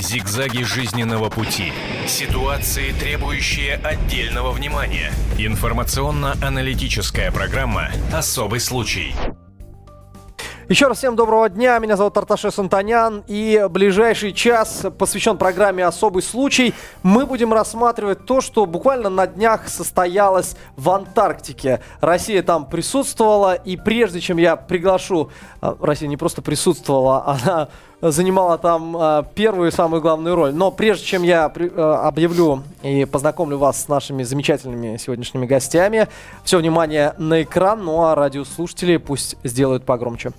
Зигзаги жизненного пути. Ситуации, требующие отдельного внимания. Информационно-аналитическая программа «Особый случай». Еще раз всем доброго дня. Меня зовут Арташес Антонян. И ближайший час посвящен программе «Особый случай». Мы будем рассматривать то, что буквально на днях состоялось в Антарктике. Россия там присутствовала. И прежде чем я приглашу... А, Россия не просто присутствовала, она занимала там э, первую и самую главную роль. Но прежде чем я э, объявлю и познакомлю вас с нашими замечательными сегодняшними гостями, все внимание на экран, ну а радиослушатели пусть сделают погромче.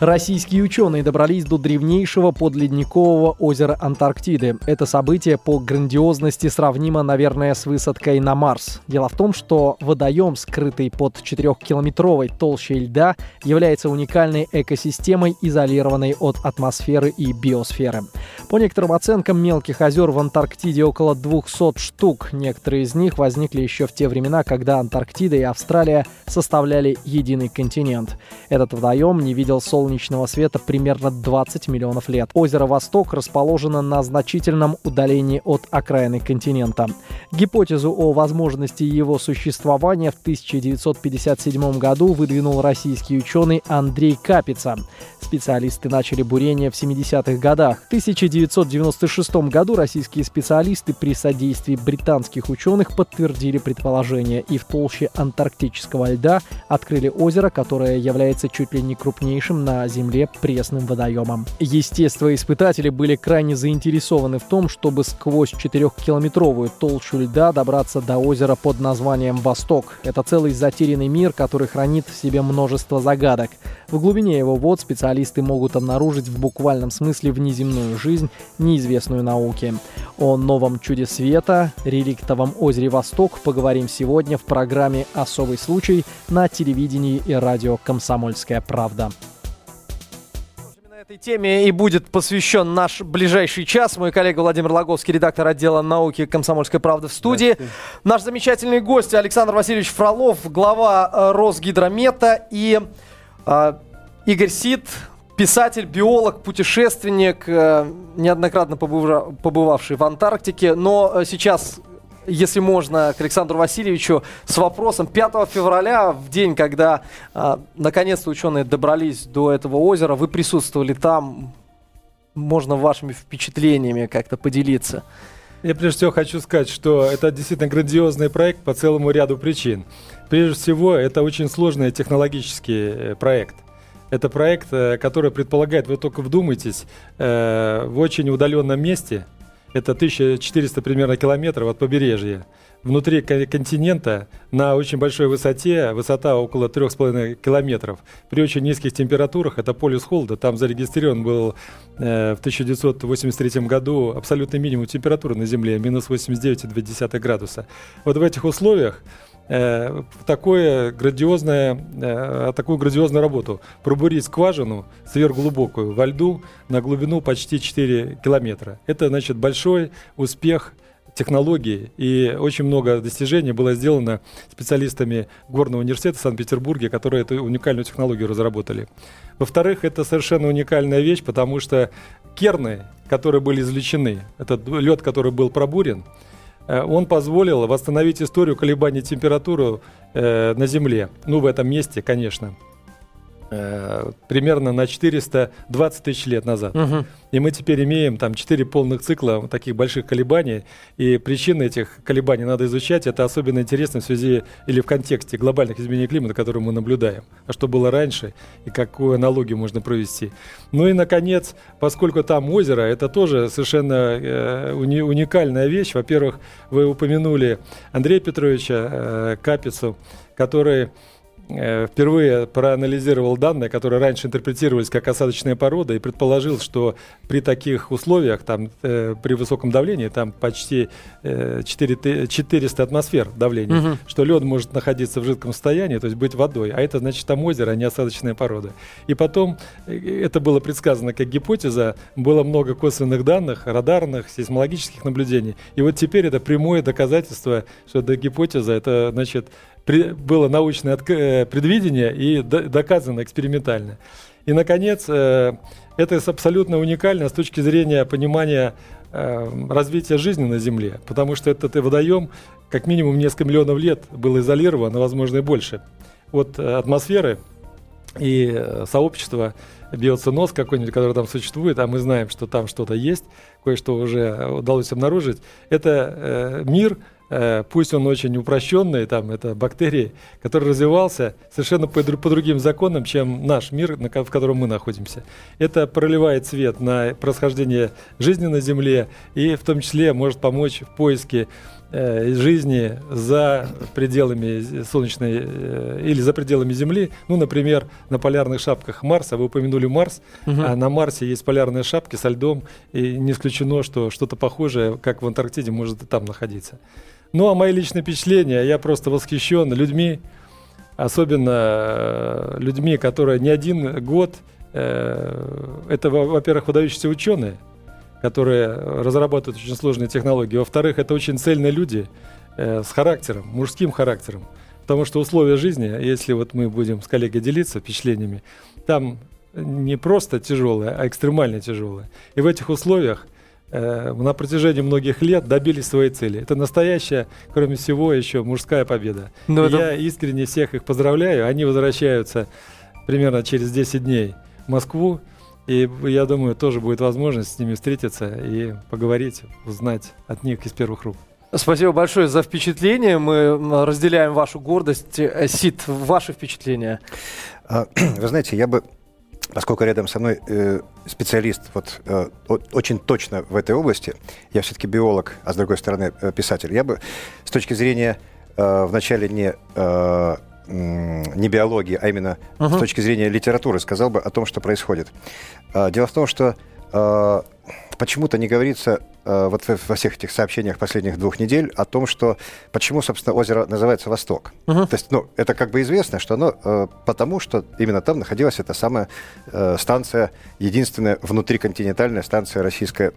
Российские ученые добрались до древнейшего подледникового озера Антарктиды. Это событие по грандиозности сравнимо, наверное, с высадкой на Марс. Дело в том, что водоем, скрытый под 4-километровой толщей льда, является уникальной экосистемой, изолированной от атмосферы и биосферы. По некоторым оценкам, мелких озер в Антарктиде около 200 штук. Некоторые из них возникли еще в те времена, когда Антарктида и Австралия составляли единый континент. Этот водоем не видел солнца солнечного света примерно 20 миллионов лет. Озеро Восток расположено на значительном удалении от окраины континента. Гипотезу о возможности его существования в 1957 году выдвинул российский ученый Андрей Капица. Специалисты начали бурение в 70-х годах. В 1996 году российские специалисты при содействии британских ученых подтвердили предположение и в толще антарктического льда открыли озеро, которое является чуть ли не крупнейшим на на Земле пресным водоемом. Естествоиспытатели были крайне заинтересованы в том, чтобы сквозь 4-километровую толщу льда добраться до озера под названием Восток. Это целый затерянный мир, который хранит в себе множество загадок. В глубине его вод специалисты могут обнаружить в буквальном смысле внеземную жизнь, неизвестную науке. О новом чуде света, реликтовом озере Восток поговорим сегодня в программе «Особый случай» на телевидении и радио «Комсомольская правда» этой теме и будет посвящен наш ближайший час. Мой коллега Владимир Логовский, редактор отдела науки «Комсомольской правды» в студии. Наш замечательный гость Александр Васильевич Фролов, глава э, Росгидромета и э, Игорь Сид, писатель, биолог, путешественник, э, неоднократно побывавший в Антарктике, но э, сейчас если можно, к Александру Васильевичу с вопросом. 5 февраля, в день, когда э, наконец-то ученые добрались до этого озера, вы присутствовали там. Можно вашими впечатлениями как-то поделиться. Я прежде всего хочу сказать, что это действительно грандиозный проект по целому ряду причин. Прежде всего, это очень сложный технологический э, проект. Это проект, э, который предполагает, вы только вдумайтесь, э, в очень удаленном месте – это 1400 примерно километров от побережья. Внутри континента на очень большой высоте, высота около 3,5 километров. При очень низких температурах, это полюс холода, там зарегистрирован был э, в 1983 году абсолютный минимум температуры на Земле, минус 89,2 градуса. Вот в этих условиях такое грандиозное, э, такую грандиозную работу. Пробурить скважину сверхглубокую во льду на глубину почти 4 километра. Это, значит, большой успех технологии, и очень много достижений было сделано специалистами Горного университета в Санкт-Петербурге, которые эту уникальную технологию разработали. Во-вторых, это совершенно уникальная вещь, потому что керны, которые были извлечены, этот лед, который был пробурен, Э, он позволил восстановить историю колебаний температуры э, на Земле. Ну, в этом месте, конечно. Э, примерно на 420 тысяч лет назад. Угу. И мы теперь имеем там 4 полных цикла таких больших колебаний. И причины этих колебаний надо изучать. Это особенно интересно в связи или в контексте глобальных изменений климата, которые мы наблюдаем. А что было раньше и какую аналогию можно провести. Ну и, наконец, поскольку там озеро, это тоже совершенно э, уни- уникальная вещь. Во-первых, вы упомянули Андрея Петровича э, Капицу, который впервые проанализировал данные, которые раньше интерпретировались как осадочная порода, и предположил, что при таких условиях, там, э, при высоком давлении, там почти э, 4, 400 атмосфер давления, угу. что лед может находиться в жидком состоянии, то есть быть водой, а это значит там озеро, а не осадочная порода. И потом, э, это было предсказано как гипотеза, было много косвенных данных, радарных, сейсмологических наблюдений, и вот теперь это прямое доказательство, что эта гипотеза, это значит было научное э, предвидение и доказано экспериментально. И, наконец, это абсолютно уникально с точки зрения понимания развития жизни на Земле, потому что этот водоем как минимум несколько миллионов лет был изолирован, а возможно и больше, от атмосферы и сообщества биоценоз какой-нибудь, который там существует, а мы знаем, что там что-то есть, кое-что уже удалось обнаружить. Это э, мир, э, пусть он очень упрощенный, там это бактерии, который развивался совершенно по, по другим законам, чем наш мир, на, в котором мы находимся. Это проливает свет на происхождение жизни на Земле и в том числе может помочь в поиске Э, жизни за пределами Солнечной э, или за пределами Земли. Ну, например, на полярных шапках Марса. Вы упомянули Марс. Угу. А на Марсе есть полярные шапки со льдом. И не исключено, что что-то похожее, как в Антарктиде, может и там находиться. Ну, а мои личные впечатления, я просто восхищен людьми, особенно э, людьми, которые не один год, это, во-первых, выдающиеся ученые, которые разрабатывают очень сложные технологии. Во-вторых, это очень цельные люди э, с характером, мужским характером. Потому что условия жизни, если вот мы будем с коллегой делиться впечатлениями, там не просто тяжелые, а экстремально тяжелые. И в этих условиях э, на протяжении многих лет добились своей цели. Это настоящая, кроме всего, еще мужская победа. Но это... Я искренне всех их поздравляю. Они возвращаются примерно через 10 дней в Москву. И я думаю, тоже будет возможность с ними встретиться и поговорить, узнать от них из первых рук. Спасибо большое за впечатление. Мы разделяем вашу гордость. Э, Сид, ваши впечатления? А, вы знаете, я бы, поскольку рядом со мной э, специалист вот, э, очень точно в этой области, я все-таки биолог, а с другой стороны писатель, я бы с точки зрения вначале не не биологии, а именно uh-huh. с точки зрения литературы сказал бы о том, что происходит. А, дело в том, что а, почему-то не говорится а, вот во всех этих сообщениях последних двух недель о том, что почему, собственно, озеро называется Восток. Uh-huh. То есть, ну, это как бы известно, что оно потому, что именно там находилась эта самая станция, единственная внутриконтинентальная станция российская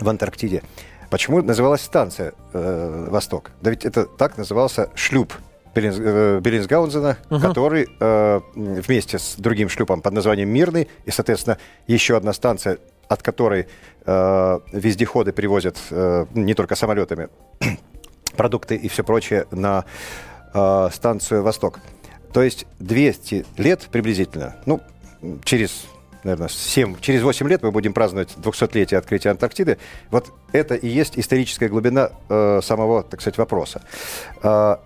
в Антарктиде. Почему называлась станция э, Восток? Да ведь это так назывался шлюп Беллинс, э, угу. который э, вместе с другим шлюпом под названием «Мирный», и, соответственно, еще одна станция, от которой э, вездеходы привозят э, не только самолетами продукты и все прочее на э, станцию «Восток». То есть 200 лет приблизительно, ну, через наверное, 7, через 8 лет мы будем праздновать 200-летие открытия Антарктиды. Вот это и есть историческая глубина э, самого, так сказать, вопроса. Э,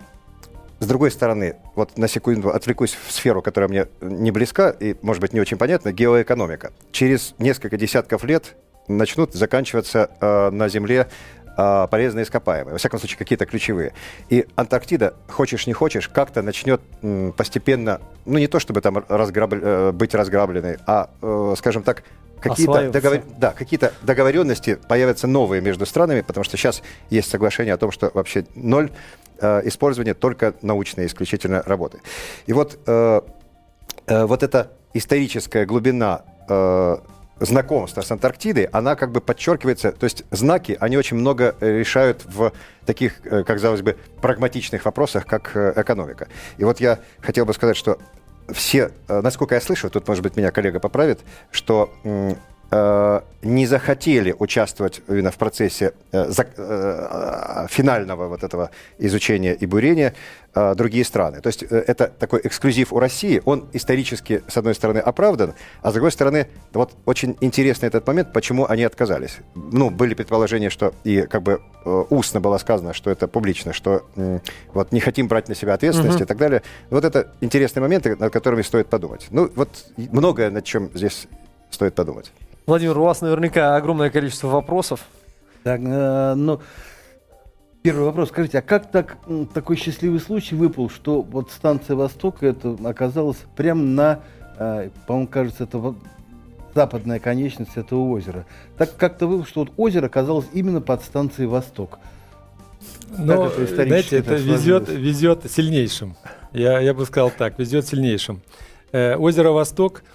с другой стороны, вот на секунду отвлекусь в сферу, которая мне не близка и, может быть, не очень понятна, геоэкономика. Через несколько десятков лет начнут заканчиваться э, на Земле э, полезные ископаемые, во всяком случае, какие-то ключевые. И Антарктида, хочешь не хочешь, как-то начнет м, постепенно, ну не то чтобы там разграб... э, быть разграбленной, а, э, скажем так, какие-то, договор... да, какие-то договоренности появятся новые между странами, потому что сейчас есть соглашение о том, что вообще ноль э, использования только научной исключительно работы. И вот, э, э, вот эта историческая глубина э, знакомства с Антарктидой, она как бы подчеркивается, то есть знаки, они очень много решают в таких, э, как казалось бы, прагматичных вопросах, как э, экономика. И вот я хотел бы сказать, что все, э, насколько я слышу, тут, может быть, меня коллега поправит, что не захотели участвовать именно в процессе э, э, финального вот этого изучения и бурения э, другие страны. То есть э, это такой эксклюзив у России, он исторически, с одной стороны, оправдан, а с другой стороны, вот очень интересный этот момент, почему они отказались. Ну, были предположения, что и как бы э, устно было сказано, что это публично, что э, вот не хотим брать на себя ответственность угу. и так далее. Вот это интересные моменты, над которыми стоит подумать. Ну, вот многое над чем здесь стоит подумать. Владимир, у вас наверняка огромное количество вопросов. Так, э, ну, первый вопрос. Скажите, а как так, такой счастливый случай выпал, что вот станция «Восток» это оказалась прямо на, э, по-моему, кажется, это западная конечность этого озера. Так как-то вышло, что вот озеро оказалось именно под станцией «Восток». Но, это знаете, это везет, везет сильнейшим. Я, я бы сказал так, везет сильнейшим. Э, озеро «Восток» –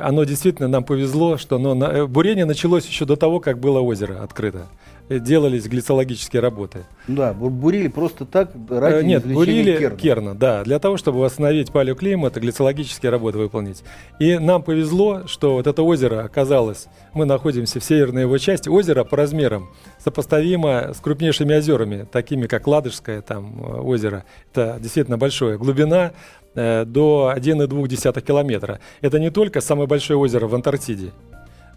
оно действительно нам повезло, что оно, э, бурение началось еще до того, как было озеро открыто. Делались глицологические работы. Да, бу- бурили просто так ради Э, Нет, бурили керна. керна. да, для того, чтобы восстановить палеоклимат и глицологические работы выполнить. И нам повезло, что вот это озеро оказалось, мы находимся в северной его части, озеро по размерам сопоставимо с крупнейшими озерами, такими как Ладожское там э, озеро. Это действительно большое. Глубина э, до 1,2 километра. Это не только самое большое озеро в Антарктиде,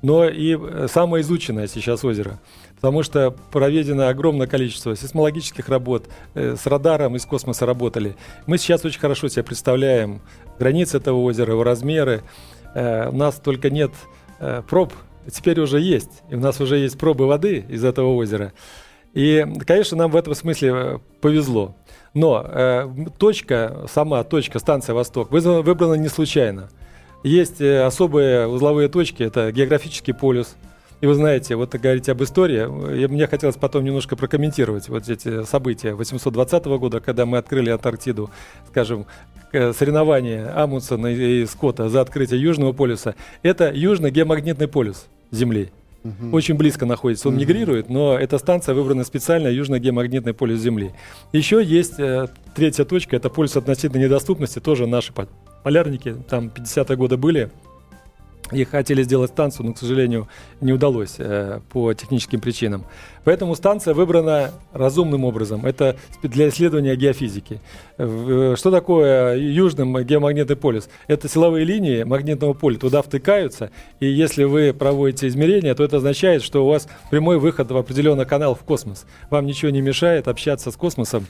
но и э, самое изученное сейчас озеро. Потому что проведено огромное количество сейсмологических работ, э, с радаром из космоса работали. Мы сейчас очень хорошо себе представляем границы этого озера, его размеры. Э, У нас только нет проб, теперь уже есть. И у нас уже есть пробы воды из этого озера. И, конечно, нам в этом смысле повезло. Но э, точка, сама точка, станция «Восток» выбрана не случайно. Есть э, особые узловые точки, это географический полюс. И вы знаете, вот говорите об истории, э, мне хотелось потом немножко прокомментировать вот эти события 820 года, когда мы открыли Антарктиду, скажем, э, соревнования Амундсена и Скотта за открытие Южного полюса. Это южный геомагнитный полюс Земли. Очень близко находится. Он мигрирует, но эта станция выбрана специально южно-геомагнитный полюс Земли. Еще есть э, третья точка, это полюс относительной недоступности, тоже наши полярники, там 50-е годы были, и хотели сделать станцию, но, к сожалению, не удалось э, по техническим причинам. Поэтому станция выбрана разумным образом. Это для исследования геофизики. Э, Что такое южный геомагнитный полюс? Это силовые линии магнитного поля туда втыкаются, и если вы проводите измерения, то это означает, что у вас прямой выход в определенный канал в космос. Вам ничего не мешает общаться с космосом.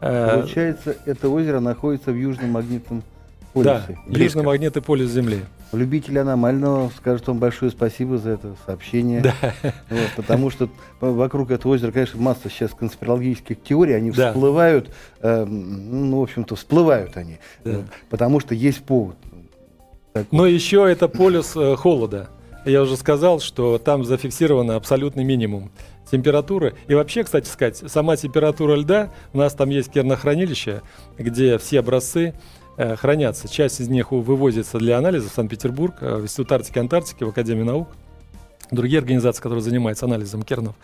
Э, Получается, это озеро находится в южном магнитном Да, полюсе. южный магнитный полюс Земли. Любители аномального скажут вам большое спасибо за это сообщение. Вот, потому что вокруг этого озера, конечно, масса сейчас конспирологических теорий, они Да. всплывают, э, ну, в общем-то, всплывают они. Да. Потому что есть повод. Так Но еще это полюс э, холода. Я уже сказал, что там зафиксировано абсолютный минимум температуры. И вообще, кстати сказать, сама температура льда, у нас там есть кернохранилище, где все образцы хранятся. Часть из них вывозится для анализа в Санкт-Петербург, э, в Институт Арктики и Антарктики, в Академии наук. Другие организации, которые занимаются анализом кернов.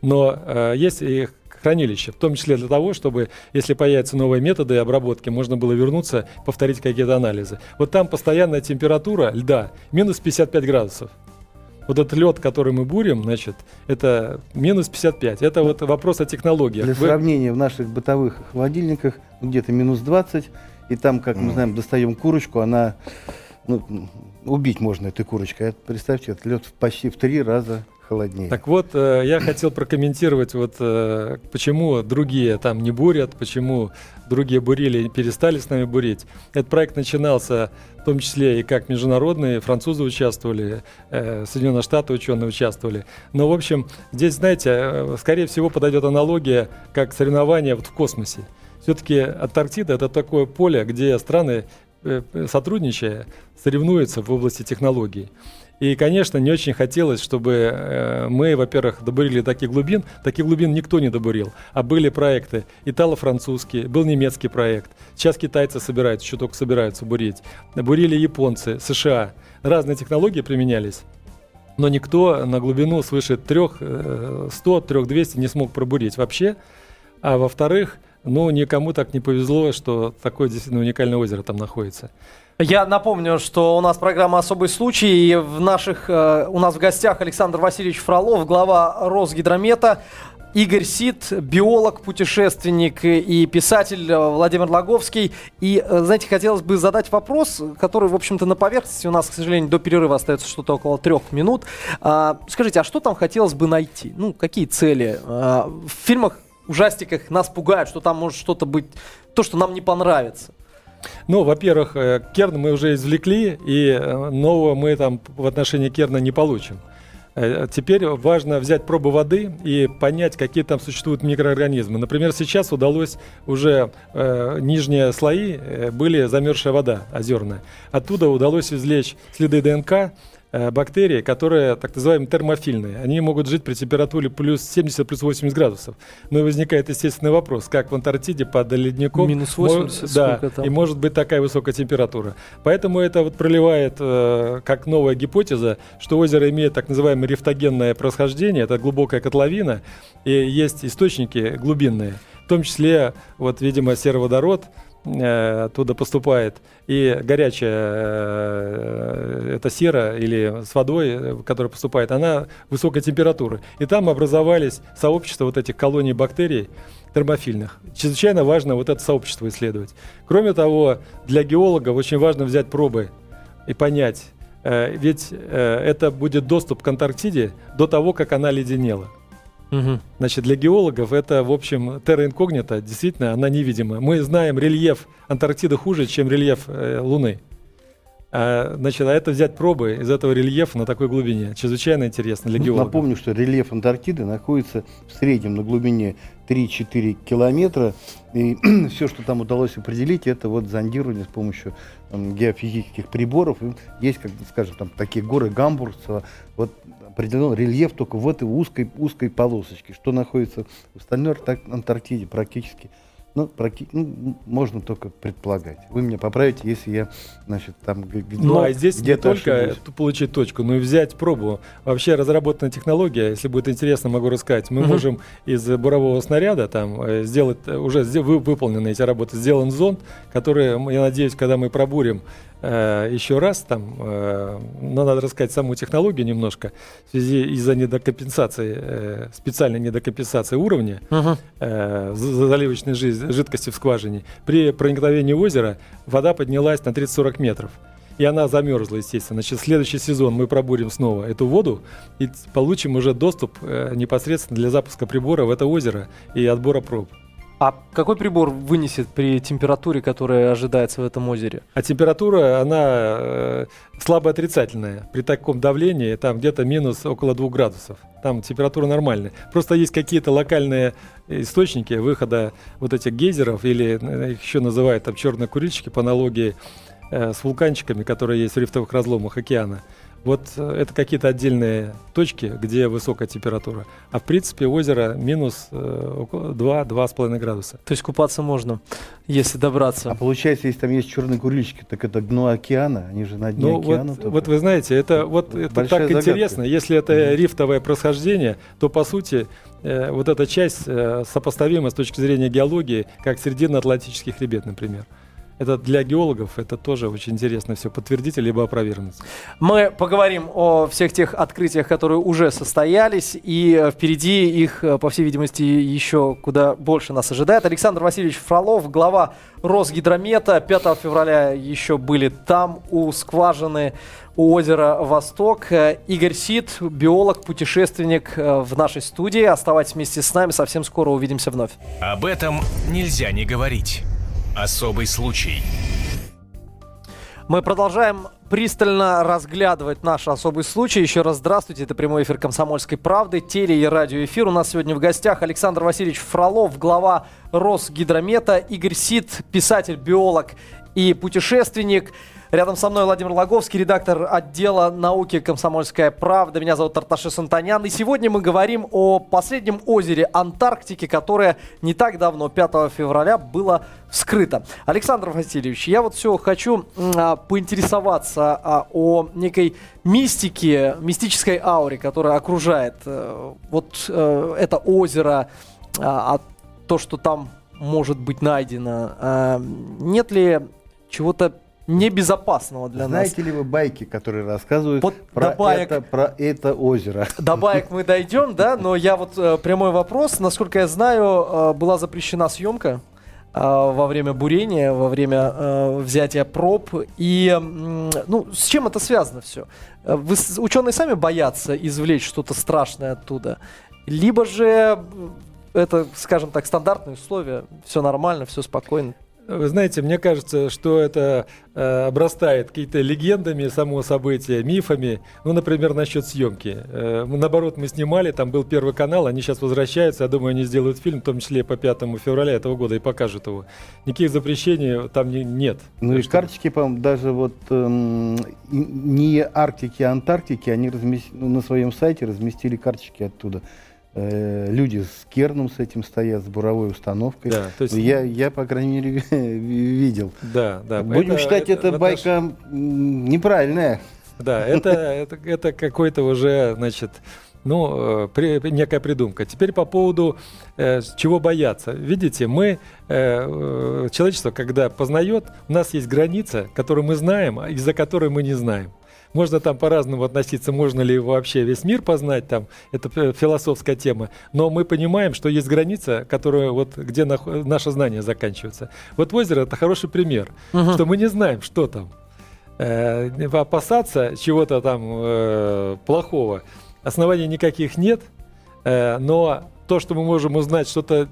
Но э, есть и хранилище, в том числе для того, чтобы, если появятся новые методы обработки, можно было вернуться, повторить какие-то анализы. Вот там постоянная температура льда минус 55 градусов. Вот этот лед, который мы бурим, значит, это минус 55. Это вот вопрос о технологиях. Для Вы- сравнения, в наших бытовых холодильниках где-то минус 20, и там, как мы знаем, достаем курочку, она, ну, убить можно этой курочкой. А Представьте, этот лед почти в три раза холоднее. Так вот, э, я хотел прокомментировать, вот э, почему другие там не бурят, почему другие бурили и перестали с нами бурить. Этот проект начинался в том числе и как международные, французы участвовали, э, Соединенные Штаты ученые участвовали. Но, в общем, здесь, знаете, э, скорее всего подойдет аналогия как соревнования вот в космосе. Все-таки Антарктида это такое поле, где страны, э, сотрудничая, соревнуются в области технологий. И, конечно, не очень хотелось, чтобы э, мы, во-первых, добурили таких глубин. Таких глубин никто не добурил. А были проекты итало-французские, был немецкий проект. Сейчас китайцы собираются, еще только собираются бурить. Бурили японцы, США. Разные технологии применялись. Но никто на глубину свыше 300-3200 не смог пробурить вообще. А во-вторых, ну, никому так не повезло, что такое действительно уникальное озеро там находится. Я напомню, что у нас программа «Особый случай», и в наших, э, у нас в гостях Александр Васильевич Фролов, глава Росгидромета, Игорь Сид, биолог, путешественник и писатель э, Владимир Логовский. И, э, знаете, хотелось бы задать вопрос, который, в общем-то, на поверхности. У нас, к сожалению, до перерыва остается что-то около трех минут. А, Скажите, а что там хотелось бы найти? Ну, какие цели? А, В фильмах, ужастиках нас пугают, что там может что-то быть, то, что нам не понравится. Ну, во-первых, э, Керн мы уже извлекли, и э, нового мы там в отношении Керна не получим. Э, Теперь важно взять пробы воды и понять, какие там существуют микроорганизмы. Например, сейчас удалось уже э, нижние слои э, были замерзшая вода озерная. Оттуда удалось извлечь следы ДНК бактерии, которые так называемые термофильные. Они могут жить при температуре плюс 70, плюс 80 градусов. Но и возникает естественный вопрос, как в Антарктиде под ледником... Минус 80, мо- Да, там? и может быть такая высокая температура. Поэтому это вот проливает э, как новая гипотеза, что озеро имеет так называемое рифтогенное происхождение, это глубокая котловина, и есть источники глубинные, в том числе, вот, видимо, сероводород, э, оттуда поступает, и горячая э, это сера или с водой, э, которая поступает, она высокой температуры. И там образовались сообщества вот этих колоний бактерий термофильных. Чрезвычайно важно вот это сообщество исследовать. Кроме того, для геологов очень важно взять пробы и понять, э, ведь э, это будет доступ к Антарктиде до того, как она леденела. Мгм. Значит, для геологов это, в общем, терра инкогнита, действительно, она невидима. Мы знаем рельеф Антарктиды хуже, чем рельеф э, Луны. А, значит, а это взять пробы из этого рельефа на такой глубине. Чрезвычайно интересно для Ну, геологов. Напомню, что рельеф Антарктиды находится в среднем на глубине 3-4 километра. И все, что там удалось определить, это вот зондирование с помощью там, геофизических приборов. И есть, как скажем, там такие горы Гамбургса. Вот определен рельеф только в этой узкой, узкой полосочке. Что находится в остальной Антар- Антарктиде практически ну, практи- ну, можно только предполагать. Вы меня поправите, если я, значит, там г- г- Ну, а здесь не где-то только ошибусь. т- получить точку, но и взять пробу. Вообще разработана технология, если будет интересно, могу рассказать. Мы Мгм. можем из бурового снаряда там э, сделать, э, уже вы- выполнены эти работы, сделан зонд, который, я надеюсь, когда мы пробурим еще раз там, э, но надо рассказать саму технологию немножко, в связи из-за недокомпенсации, э, специальной недокомпенсации уровня, э, за- заливочной жи- жидкости в скважине, при проникновении озера вода поднялась на 30-40 метров. И она замерзла, естественно. Значит, следующий сезон мы пробурим снова эту воду и получим уже доступ э, непосредственно для запуска прибора в это озеро и отбора проб. А какой прибор вынесет при температуре, которая ожидается в этом озере? А температура, она э, слабо отрицательная. При таком давлении там где-то минус около 2 градусов. Там температура нормальная. Просто есть какие-то локальные источники выхода вот этих гейзеров, или э, их еще называют там черные курильщики по аналогии э, с вулканчиками, которые есть в рифтовых разломах океана. Вот э, это какие-то отдельные точки, где высокая температура. А в принципе озеро минус э, около 2-2,5 градуса. То есть купаться можно, если добраться. А получается, если там есть черные курильщики, так это дно океана, они же на дне Ну, океана. вот, вот вы знаете, это вот это так загадка. интересно. Если это Мгм. рифтовое происхождение, то по сути э, вот эта часть э, сопоставима с точки зрения геологии, как Срединно-Атлантический хребет, например. Это для геологов это тоже очень интересно все подтвердить либо опровергнуть. Мы поговорим о всех тех открытиях, которые уже состоялись, и впереди их, э, по всей видимости, еще куда больше нас ожидает. Александр Васильевич Фролов, глава Росгидромета, 5 февраля еще были там, у скважины, у озера Восток. Э, Игорь Сид, биолог, путешественник э, в нашей студии. Оставайтесь вместе с нами, совсем скоро увидимся вновь. Об этом нельзя не говорить. Особый случай. Мы продолжаем пристально разглядывать наш особый случай. Еще раз здравствуйте, это прямой эфир «Комсомольской правды», теле- и радиоэфир. У нас сегодня в гостях Александр Васильевич Фролов, глава Росгидромета, Игорь Сид, писатель, биолог и путешественник. Рядом со мной Владимир Логовский, редактор отдела науки «Комсомольская правда». Меня зовут Тарташи Сантанян. И сегодня мы говорим о последнем озере Антарктики, которое не так давно, 5 февраля, было вскрыто. Александр Васильевич, я вот все хочу а, поинтересоваться а, о некой мистике, мистической ауре, которая окружает э, вот э, это озеро, а, а то, что там может быть найдено. А, нет ли чего-то небезопасного для нас? Знаете ли вы байки, которые рассказывают Вот про, до баек. это, про это озеро? До баек мы дойдем, да, но я вот э, прямой вопрос. Насколько я знаю, э, была запрещена съемка э, во время бурения, во время э, взятия проб. И, ну, с чем это связано все? Вы, ученые сами боятся извлечь что-то страшное оттуда? Либо же это, скажем так, стандартные условия, все нормально, все спокойно. Вы знаете, мне кажется, что это э, обрастает какими-то легендами само события, мифами. Ну, например, насчет съемки. Э, наоборот, мы снимали, там был Первый канал, они сейчас возвращаются, я думаю, они сделают фильм, в том числе по 5 февраля этого года, и покажут его. Никаких запрещений там не, нет. Ну и карточки, по-моему, даже вот эм, не Арктики, а Антарктики, они размест... ну, на своем сайте разместили карточки оттуда. Э, люди с керном с этим стоят, с буровой установкой. Да, то есть... я, я, по крайней мере, видел. Да, да. Будем это, считать, это, это байка отнош... неправильная. Да, это, это, это какой-то уже, значит, ну, э, при, некая придумка. Теперь по поводу э, чего бояться. Видите, мы, э, э, человечество, когда познает, у нас есть граница, которую мы знаем, а из-за которой мы не знаем. Можно там по-разному относиться, можно ли вообще весь мир познать, там, это философская тема. Но мы понимаем, что есть граница, которая вот, где на, наше знание заканчивается. Вот озеро это хороший пример, угу. что мы не знаем, что там. Э, опасаться чего-то там э, плохого оснований никаких нет, э, но то, что мы можем узнать, что-то,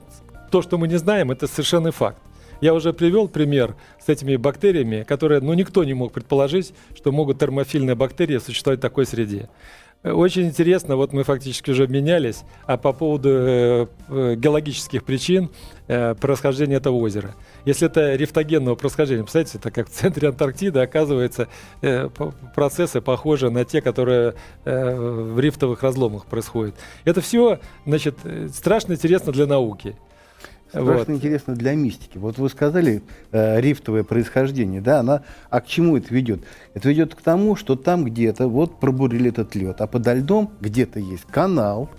то, что мы не знаем, это совершенный факт. Я уже привел пример с этими бактериями, которые, ну, никто не мог предположить, что могут термофильные бактерии существовать в такой среде. Очень интересно, вот мы фактически уже обменялись, а по поводу э, э, геологических причин э, происхождения этого озера. Если это рифтогенного происхождения, представляете, это как в центре Антарктиды, оказывается, э, процессы похожи на те, которые э, в рифтовых разломах происходят. Это все, значит, э, страшно интересно для науки. Страшно вот. интересно для мистики. Вот вы сказали э, рифтовое происхождение, да, она, а к чему это ведет? Это ведет к тому, что там где-то вот пробурили этот лед, а подо льдом где-то есть канал,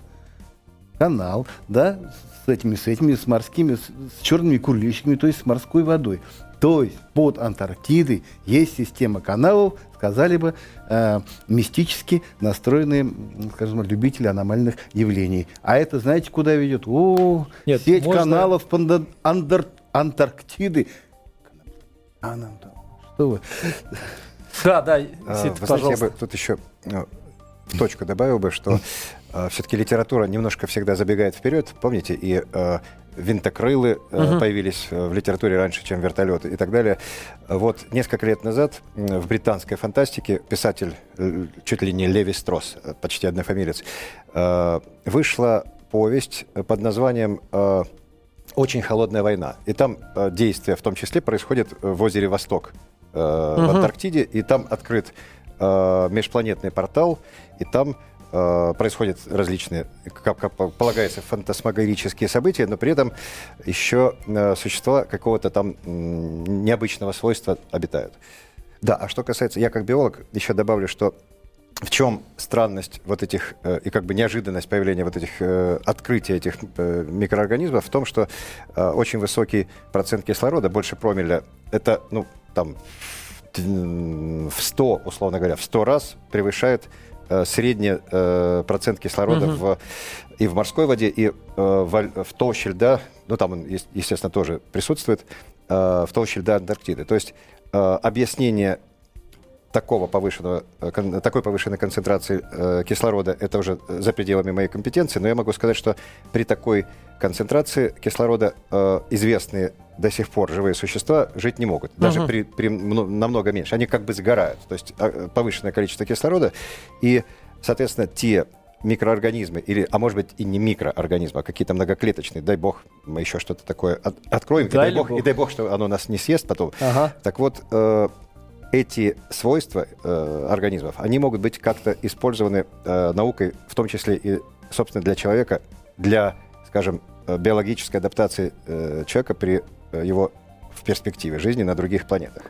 канал, да, с этими, с этими, с морскими, с, с черными курлищиками, то есть с морской водой. То есть под Антарктидой есть система каналов, сказали бы, э, мистически настроенные, скажем, любители аномальных явлений. А это, знаете, куда ведет? О, Нет, сеть можно... каналов под Антар... Антарктиды. А нам там, что вы? Да, да, Сид, а, Вы знаете, я бы тут еще ну, в точку добавил бы, что все-таки литература немножко всегда забегает вперед, помните, и э, винтокрылы угу. появились э, в литературе раньше, чем вертолеты и так далее. Вот несколько лет назад в британской фантастике писатель, э, чуть ли не Леви Строс, почти однофамилец, вышла повесть под названием «Очень холодная война». И там действие в том числе происходит в озере Восток угу. в Антарктиде, и там открыт межпланетный портал, и там э, происходят различные, как, как полагается, фантасмагорические события, но при этом еще э, существа какого-то там необычного свойства обитают. Да, а что касается, я как биолог еще добавлю, что в чем странность вот этих э, и как бы неожиданность появления вот этих э, открытия этих э, микроорганизмов в том, что очень высокий процент кислорода, больше промиля, это, ну, там, в 100, условно говоря, в 100 раз превышает средний э, процент кислорода угу. в, и в морской воде, и э, в, в толще льда, ну там он, естественно, тоже присутствует, э, в толще льда Антарктиды. То есть э, объяснение такого повышенного, э, такой повышенной концентрации э, кислорода это уже за пределами моей компетенции, но я могу сказать, что при такой концентрации кислорода э, известные до сих пор живые существа жить не могут, даже uh-huh. при, при намного меньше. Они как бы сгорают, то есть а, повышенное количество кислорода, и, соответственно, те микроорганизмы, или, а может быть и не микроорганизмы, а какие-то многоклеточные, дай бог, мы еще что-то такое от, откроем, дай и, дай бог, бог. и дай бог, что оно нас не съест потом. Ага. Так вот, э, эти свойства э, организмов, они могут быть как-то использованы э, наукой, в том числе и, собственно, для человека, для, скажем, э, биологической адаптации э, человека при э, его в перспективе жизни на других планетах.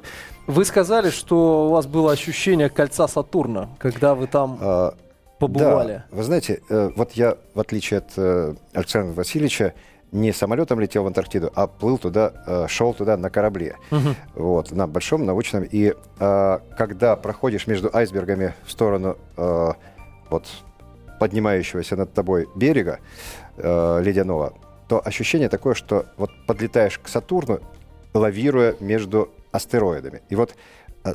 Вы сказали, что у вас было ощущение кольца Сатурна, когда вы там а, побывали. Да, вы знаете, э, вот я, в отличие от э, Александра Васильевича, не самолетом летел в Антарктиду, а плыл туда, э, шел туда на корабле. Угу. Вот, на большом научном. И э, когда проходишь между айсбергами в сторону э, вот, поднимающегося над тобой берега ледяного, то ощущение такое, что вот подлетаешь к Сатурну, лавируя между астероидами. И вот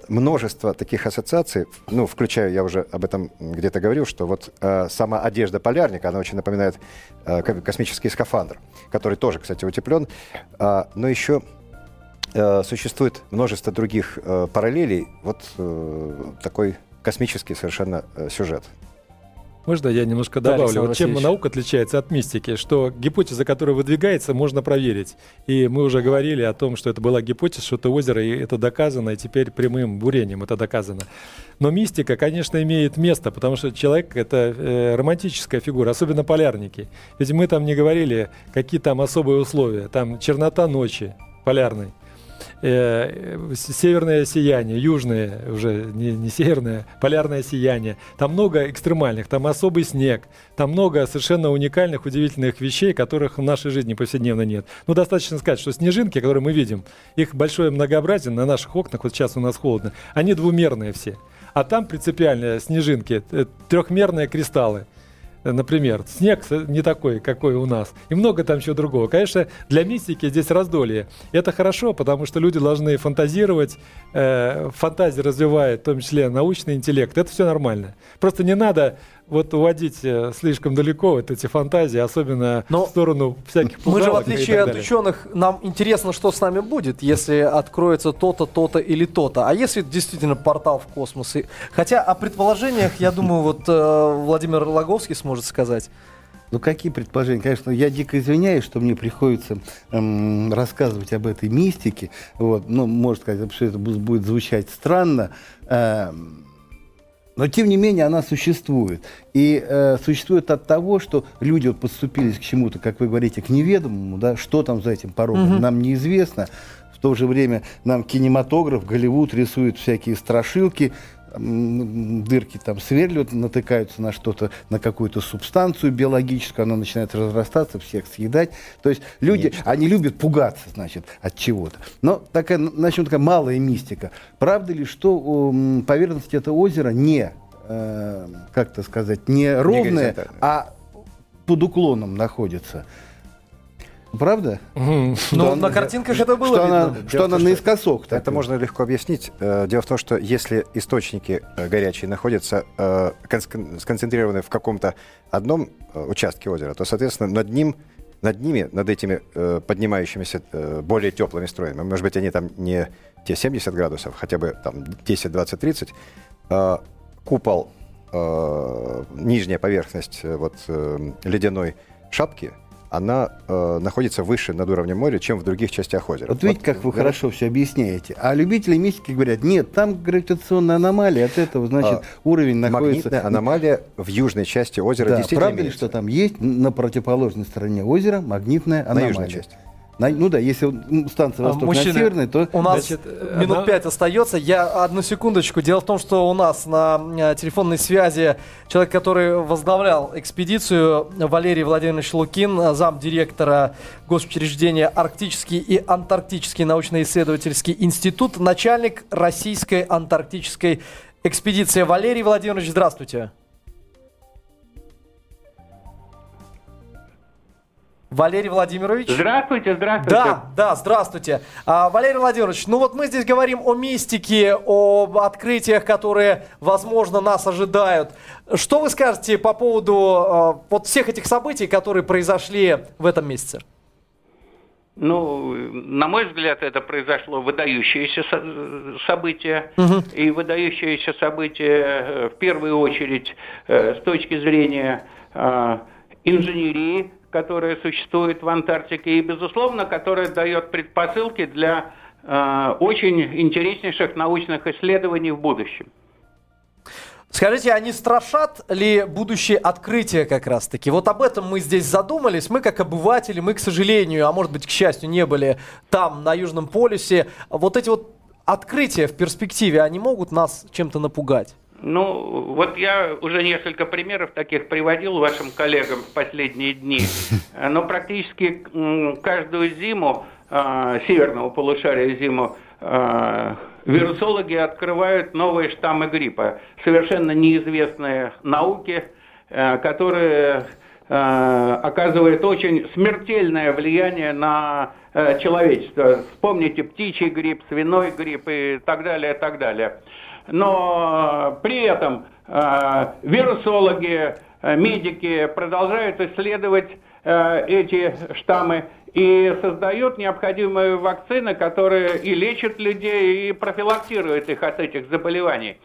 множество таких ассоциаций, ну, включая, я уже об этом где-то говорил, что вот э, сама одежда полярника, она очень напоминает э, космический скафандр, который тоже, кстати, утеплен, э, но еще э, существует множество других э, параллелей. Вот э, такой космический совершенно э, сюжет. Можно я немножко Да, добавлю? Александр вот чем Васильевич. наука отличается от мистики, что гипотеза, которая выдвигается, можно проверить. И мы уже говорили о том, что это была гипотеза, что это озеро, и это доказано, и теперь прямым бурением это доказано. Но мистика, конечно, имеет место, потому что человек — это э, романтическая фигура, особенно полярники. Ведь мы там не говорили, какие там особые условия. Там чернота ночи полярной. Э, северное сияние, южное уже не, не северное, полярное сияние. Там много экстремальных, там особый снег, там много совершенно уникальных, удивительных вещей, которых в нашей жизни повседневно нет. Ну, достаточно сказать, что снежинки, которые мы видим, их большое многообразие на наших окнах, вот сейчас у нас холодно, они двумерные все. А там принципиальные снежинки, э, трехмерные кристаллы. Например, снег не такой, какой у нас. И много там чего другого. Конечно, для мистики здесь раздолье. Это хорошо, потому что люди должны фантазировать. э, фантазия развивает, в том числе научный интеллект. Это все нормально. Просто не надо вот уводить э, слишком далеко вот эти фантазии, особенно Но в сторону всяких Мы же, в отличие от ученых, нам интересно, что с нами будет, если откроется то-то, то-то или то-то. А если действительно портал в космос? И- Хотя о предположениях, я думаю, вот э, Владимир Логовский сможет сказать. Ну, какие предположения? Конечно, я дико извиняюсь, что мне приходится эм, рассказывать об этой мистике. Вот. Ну, может сказать, что это бу- будет звучать странно. эм, но, тем не менее, она существует. И э, существует от того, что люди вот подступились к чему-то, как вы говорите, к неведомому, да, что там за этим порогом, Мгм. нам неизвестно. В то же время нам кинематограф, Голливуд рисует всякие страшилки, дырки там сверлят, натыкаются на что-то, на какую-то субстанцию биологическую, она начинает разрастаться, всех съедать. То есть люди, Нечто. они любят пугаться, значит, от чего-то. Но такая, начнем такая малая мистика. Правда ли, что поверхность этого озера не, э, как-то сказать, не ровная, горизонтальная. а под уклоном находится? Правда? Ну, Что на она- картинках это было что она, видно. что она что наискосок. Это такой. можно легко объяснить. Э, Дело в том, что если источники э, горячие находятся э, сконцентрированы в каком-то одном участке озера, то, соответственно, над ним над ними, над этими э, поднимающимися э, более теплыми струями, может быть, они там не те 70 градусов, хотя бы там 10, 20, 30, э, купол, э, нижняя поверхность э, вот, э, ледяной шапки, она э, находится выше над уровнем моря, чем в других частях озера. Вот видите, как вы веро- хорошо все объясняете. А любители мистики говорят, нет, там гравитационная аномалия, от этого, значит, А, уровень находится... Магнитная аномалия в южной части озера Да, действительно правда ли, имеется. что там есть на противоположной стороне озера магнитная на аномалия? южной части. На- ну да, если станция А, восток мужчины, на северной, то... У нас Значит, э, минут она- пять остается. Я одну секундочку. Дело в том, что у нас на э, телефонной связи человек, который возглавлял экспедицию, Валерий Владимирович Лукин, замдиректора госучреждения Арктический и Антарктический научно-исследовательский институт, начальник российской антарктической экспедиции. Валерий Владимирович, здравствуйте. Валерий Владимирович. Здравствуйте, здравствуйте. Да, да, здравствуйте. А, Валерий Владимирович, ну вот мы здесь говорим о мистике, об открытиях, которые, возможно, нас ожидают. Что вы скажете по поводу а, вот всех этих событий, которые произошли в этом месяце? Ну, на мой взгляд, это произошло выдающееся со- событие. Мгм. И выдающееся событие э, в первую очередь э, с точки зрения э, инженерии, которая существует в Антарктике, и, безусловно, которая дает предпосылки для э, очень интереснейших научных исследований в будущем. Скажите, они страшат ли будущее открытия как раз-таки? Вот об этом мы здесь задумались. Мы, как обыватели, мы, к сожалению, а может быть, к счастью, не были там, на Южном полюсе. Вот эти вот открытия в перспективе, они могут нас чем-то напугать? Ну, вот я уже несколько примеров таких приводил вашим коллегам в последние дни. Но практически каждую зиму, э, северного полушария зиму, э, вирусологи открывают новые штаммы гриппа, совершенно неизвестные науке, э, которые оказывают очень смертельное влияние на человечество. Вспомните птичий грипп, свиной грипп и так далее, и так далее. Но при этом э, вирусологи, э, медики продолжают исследовать эти штаммы и создают необходимые вакцины, которые и лечат людей, и профилактируют их от этих заболеваний.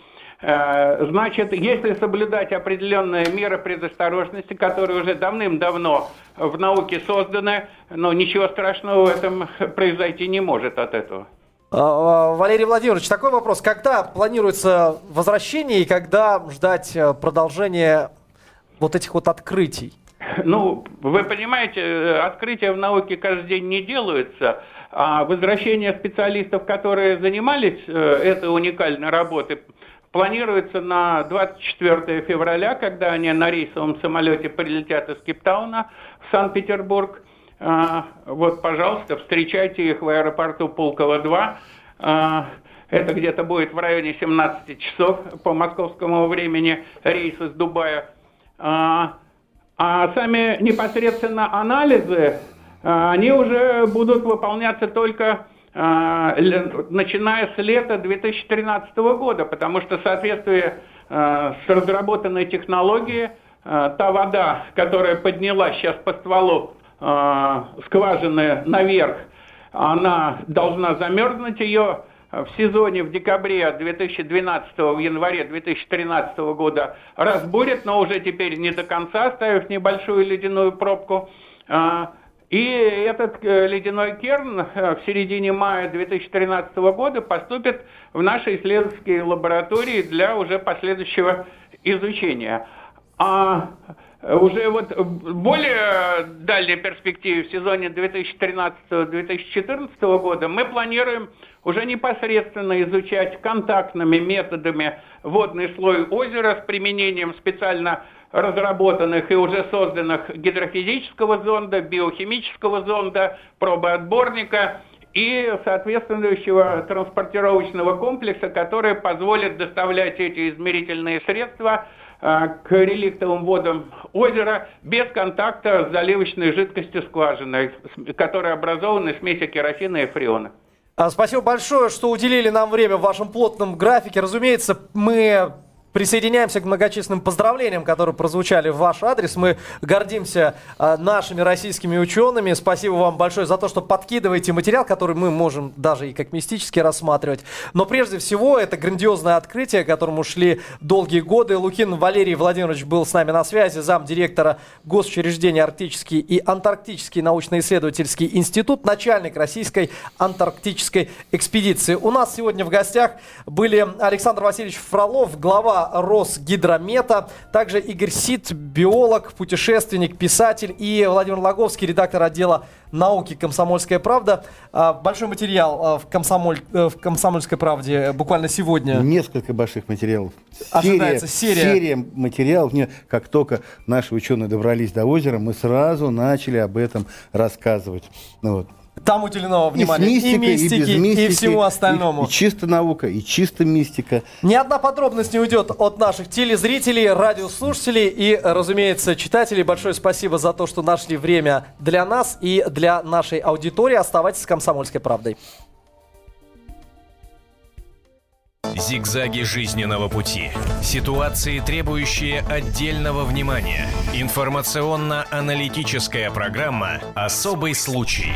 Э, значит, если соблюдать определенные меры предосторожности, которые уже давным-давно в науке созданы, но ничего страшного в этом произойти не может от этого. А, а, Валерий Владимирович, такой вопрос. Когда планируется возвращение и когда ждать э, продолжения вот этих вот открытий? Ну, вы понимаете, э, открытия в науке каждый день не делаются, а возвращение специалистов, которые занимались этой уникальной работой, планируется на 24 февраля, когда они на рейсовом самолете прилетят из Кейптауна в Санкт-Петербург. А, вот, пожалуйста, встречайте их в аэропорту Пулково-2. А, это где-то будет в районе 17 часов по московскому времени рейс из Дубая. А, а сами непосредственно анализы, они уже будут выполняться только начиная с лета 2013 года, потому что в соответствии с разработанной технологией та вода, которая поднялась сейчас по стволу скважины наверх, она должна замерзнуть ее в сезоне в декабре 2012 в январе 2013 года разбурит, но уже теперь не до конца, оставив небольшую ледяную пробку. И этот э, ледяной керн э, в середине мая 2013 года поступит в наши исследовательские лаборатории для уже последующего изучения. А уже вот в более дальней перспективе в сезоне 2013-2014 года мы планируем уже непосредственно изучать контактными методами водный слой озера с применением специально разработанных и уже созданных гидрофизического зонда, биохимического зонда, пробоотборника и соответствующего транспортировочного комплекса, который позволит доставлять эти измерительные средства к реликтовым водам озера без контакта с заливочной жидкостью скважины, которая образована из смеси керосина и фреона. А, спасибо большое, что уделили нам время в вашем плотном графике. Разумеется, мы Присоединяемся к многочисленным поздравлениям, которые прозвучали в ваш адрес. Мы гордимся э, нашими российскими учеными. Спасибо вам большое за то, что подкидываете материал, который мы можем даже и как мистически рассматривать. Но прежде всего, это грандиозное открытие, к которому шли долгие годы. Лукин Валерий Владимирович был с нами на связи, зам директора госучреждения Арктический и Антарктический научно-исследовательский институт, начальник российской антарктической экспедиции. У нас сегодня в гостях были Александр Васильевич Фролов, глава Росгидромета, также Игорь Сит, биолог, путешественник, писатель и Владимир Логовский, редактор отдела науки «Комсомольская правда». А, большой материал а, в, комсомоль, э, в «Комсомольской правде» буквально сегодня. Несколько больших материалов. Ожидается серия. Серия материалов. Как только наши ученые добрались до озера, мы сразу начали об этом рассказывать. Ну, вот. Там уделено внимание и, мистикой, и мистике, и, мистики, и всему остальному. И, и чисто наука, и чисто мистика. Ни одна подробность не уйдет от наших телезрителей, радиослушателей и, разумеется, читателей. Большое спасибо за то, что нашли время для нас и для нашей аудитории. Оставайтесь с «Комсомольской правдой». Зигзаги жизненного пути. Ситуации, требующие отдельного внимания. Информационно-аналитическая программа «Особый случай».